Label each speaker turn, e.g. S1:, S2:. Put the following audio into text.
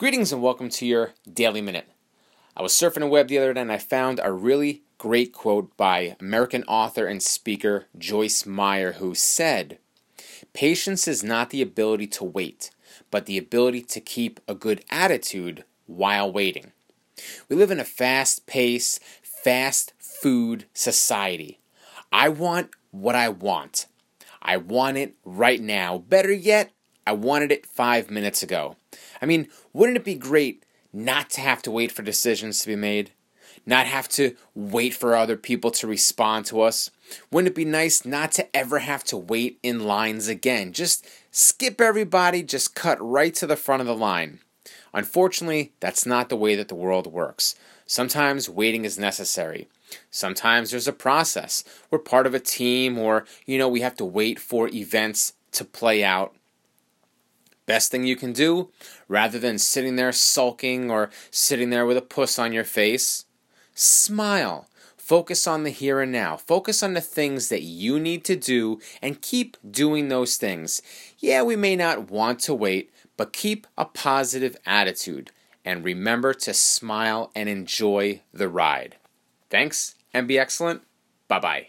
S1: Greetings and welcome to your Daily Minute. I was surfing the web the other day and I found a really great quote by American author and speaker Joyce Meyer, who said, Patience is not the ability to wait, but the ability to keep a good attitude while waiting. We live in a fast paced, fast food society. I want what I want. I want it right now. Better yet, I wanted it five minutes ago. I mean, wouldn't it be great not to have to wait for decisions to be made? Not have to wait for other people to respond to us? Wouldn't it be nice not to ever have to wait in lines again? Just skip everybody, just cut right to the front of the line. Unfortunately, that's not the way that the world works. Sometimes waiting is necessary. Sometimes there's a process. We're part of a team, or, you know, we have to wait for events to play out. Best thing you can do, rather than sitting there sulking or sitting there with a puss on your face, smile. Focus on the here and now. Focus on the things that you need to do and keep doing those things. Yeah, we may not want to wait, but keep a positive attitude and remember to smile and enjoy the ride. Thanks and be excellent. Bye bye.